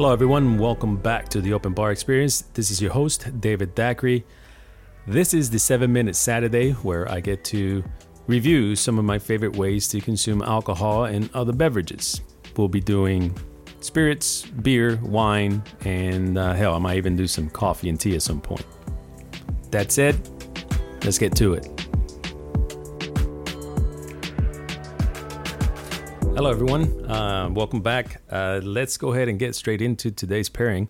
Hello, everyone. Welcome back to the Open Bar Experience. This is your host, David Dacry. This is the 7 Minute Saturday where I get to review some of my favorite ways to consume alcohol and other beverages. We'll be doing spirits, beer, wine, and uh, hell, I might even do some coffee and tea at some point. That's it. Let's get to it. Hello, everyone. Uh, welcome back. Uh, let's go ahead and get straight into today's pairing.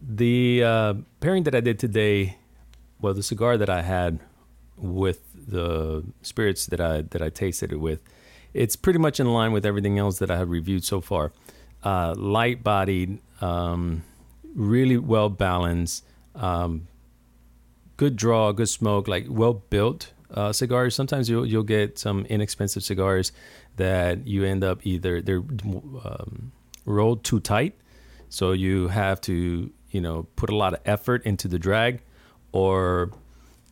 The uh, pairing that I did today, well, the cigar that I had with the spirits that I that I tasted it with, it's pretty much in line with everything else that I have reviewed so far. Uh, light bodied, um, really well balanced, um, good draw, good smoke, like well built uh, cigars. Sometimes you'll you'll get some inexpensive cigars that you end up either they're um, rolled too tight, so you have to you know put a lot of effort into the drag, or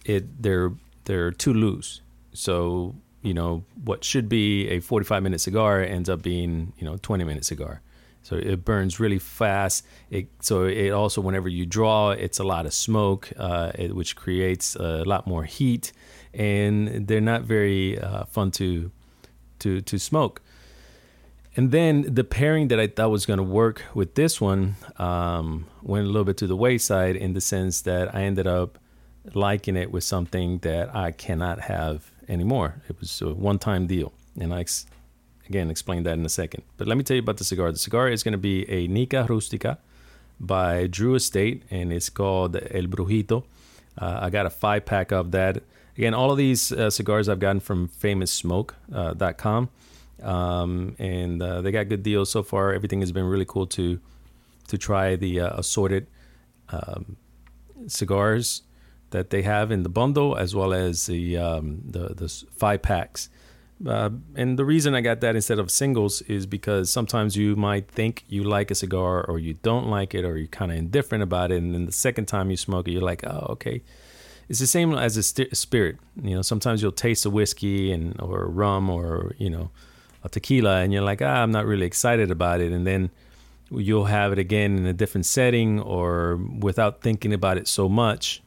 it they're they're too loose. So you know what should be a 45 minute cigar ends up being you know 20 minute cigar. So it burns really fast. It, so it also, whenever you draw, it's a lot of smoke, uh, it, which creates a lot more heat, and they're not very uh, fun to to to smoke. And then the pairing that I thought was going to work with this one um, went a little bit to the wayside in the sense that I ended up liking it with something that I cannot have anymore. It was a one-time deal, and I ex- again explain that in a second. But let me tell you about the cigar. The cigar is going to be a Nica Rustica by Drew Estate, and it's called El Brujito. Uh, I got a five pack of that. Again, all of these uh, cigars I've gotten from FamousSmoke.com, uh, um, and uh, they got good deals so far. Everything has been really cool to to try the uh, assorted um, cigars that they have in the bundle, as well as the um, the, the five packs. Uh, and the reason I got that instead of singles is because sometimes you might think you like a cigar or you don't like it or you're kind of indifferent about it. And then the second time you smoke it, you're like, oh, okay. It's the same as a st- spirit. You know, sometimes you'll taste a whiskey and or rum or, you know, a tequila and you're like, ah, I'm not really excited about it. And then you'll have it again in a different setting or without thinking about it so much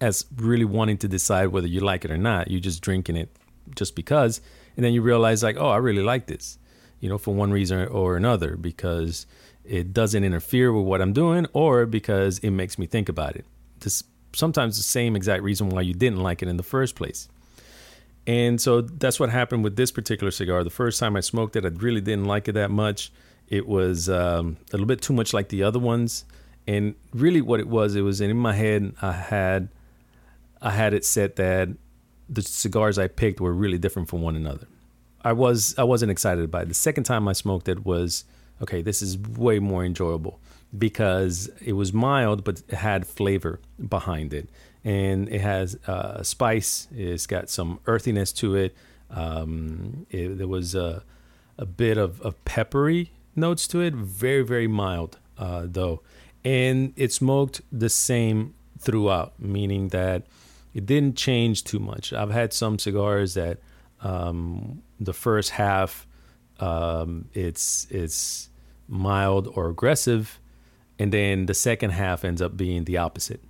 as really wanting to decide whether you like it or not. You're just drinking it just because and then you realize like oh i really like this you know for one reason or another because it doesn't interfere with what i'm doing or because it makes me think about it this sometimes the same exact reason why you didn't like it in the first place and so that's what happened with this particular cigar the first time i smoked it i really didn't like it that much it was um, a little bit too much like the other ones and really what it was it was in my head i had i had it set that the cigars I picked were really different from one another. I was I wasn't excited by it. The second time I smoked it was okay. This is way more enjoyable because it was mild, but it had flavor behind it, and it has uh, spice. It's got some earthiness to it. Um, it there was a a bit of, of peppery notes to it. Very very mild uh, though, and it smoked the same throughout, meaning that it didn't change too much. I've had some cigars that um, the first half um, it's it's mild or aggressive, and then the second half ends up being the opposite.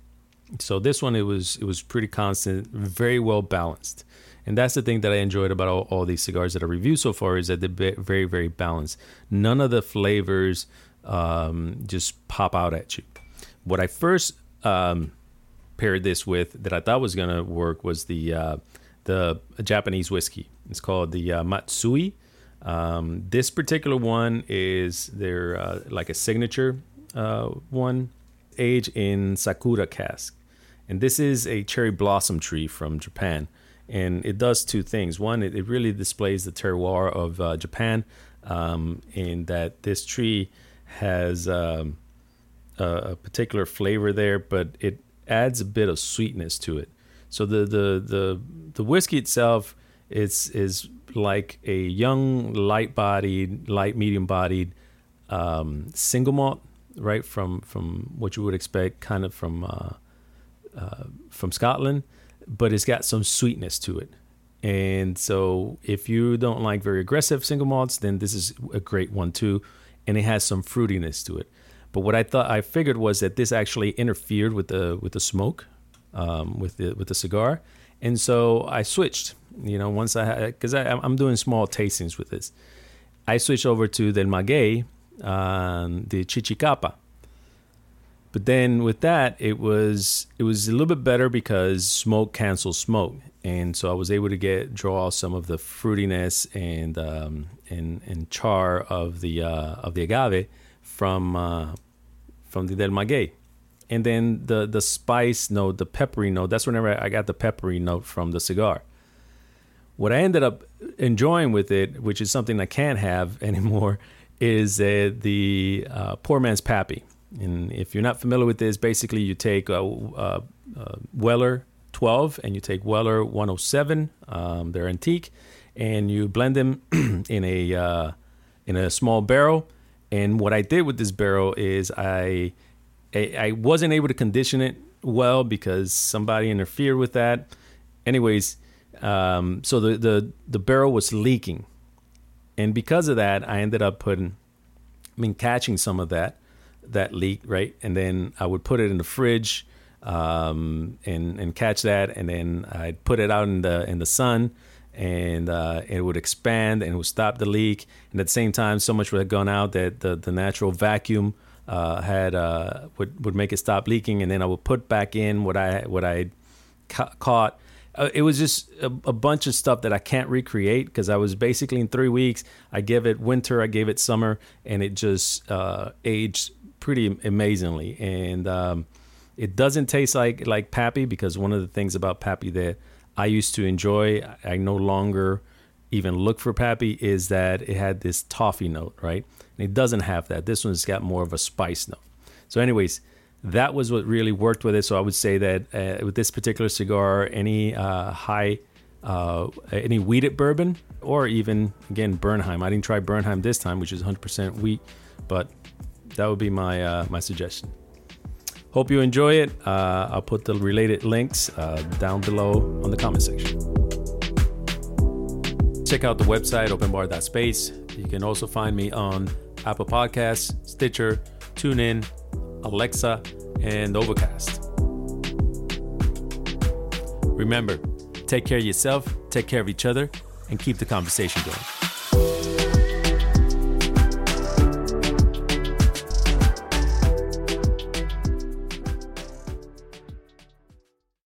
So this one it was it was pretty constant, very well balanced, and that's the thing that I enjoyed about all, all these cigars that I reviewed so far is that they're very very balanced. None of the flavors um, just pop out at you. What I first um, paired this with that I thought was gonna work was the uh, the Japanese whiskey. It's called the uh, Matsui. Um, this particular one is their uh, like a signature uh, one, age in Sakura cask, and this is a cherry blossom tree from Japan. And it does two things. One, it, it really displays the terroir of uh, Japan, um, in that this tree has um, a, a particular flavor there, but it adds a bit of sweetness to it. So the the the the whiskey itself is is like a young, light bodied, light medium bodied um, single malt, right from from what you would expect, kind of from uh, uh, from Scotland, but it's got some sweetness to it. And so, if you don't like very aggressive single malts, then this is a great one too. and it has some fruitiness to it. But what I thought I figured was that this actually interfered with the with the smoke, um, with the with the cigar, and so I switched. You know, once I because I'm doing small tastings with this, I switched over to the maguey, um, the chichicapa. But then with that, it was it was a little bit better because smoke cancels smoke, and so I was able to get draw some of the fruitiness and um, and and char of the uh, of the agave from uh, from the del maguey, and then the the spice note, the peppery note. That's whenever I got the peppery note from the cigar. What I ended up enjoying with it, which is something I can't have anymore, is uh, the uh, poor man's pappy. And if you're not familiar with this, basically you take a, a, a Weller 12 and you take Weller 107, um, they're antique, and you blend them in a uh, in a small barrel. And what I did with this barrel is I, I I wasn't able to condition it well because somebody interfered with that. Anyways, um, so the, the the barrel was leaking, and because of that, I ended up putting, I mean, catching some of that that leak, right? And then I would put it in the fridge um, and and catch that, and then I'd put it out in the in the sun, and uh, it would expand and would stop the leak. And at the same time, so much would have gone out that the the natural vacuum uh, had uh, would would make it stop leaking, and then I would put back in what I what I ca- caught. Uh, it was just a, a, bunch of stuff that I can't recreate because I was basically in three weeks. I gave it winter, I gave it summer, and it just uh, aged pretty amazingly. And um, it doesn't taste like like Pappy because one of the things about Pappy that I used to enjoy, I no longer even look for Pappy, is that it had this toffee note, right? And it doesn't have that. This one's got more of a spice note. So, anyways, that was what really worked with it. So I would say that uh, with this particular cigar, any uh, high, uh, any wheated bourbon, or even again Bernheim. I didn't try Bernheim this time, which is 100% wheat, but that would be my uh, my suggestion. Hope you enjoy it. Uh, I'll put the related links uh, down below on the comment section. Check out the website openbar.space. You can also find me on Apple Podcasts, Stitcher, TuneIn, Alexa, and Overcast. Remember, take care of yourself, take care of each other, and keep the conversation going.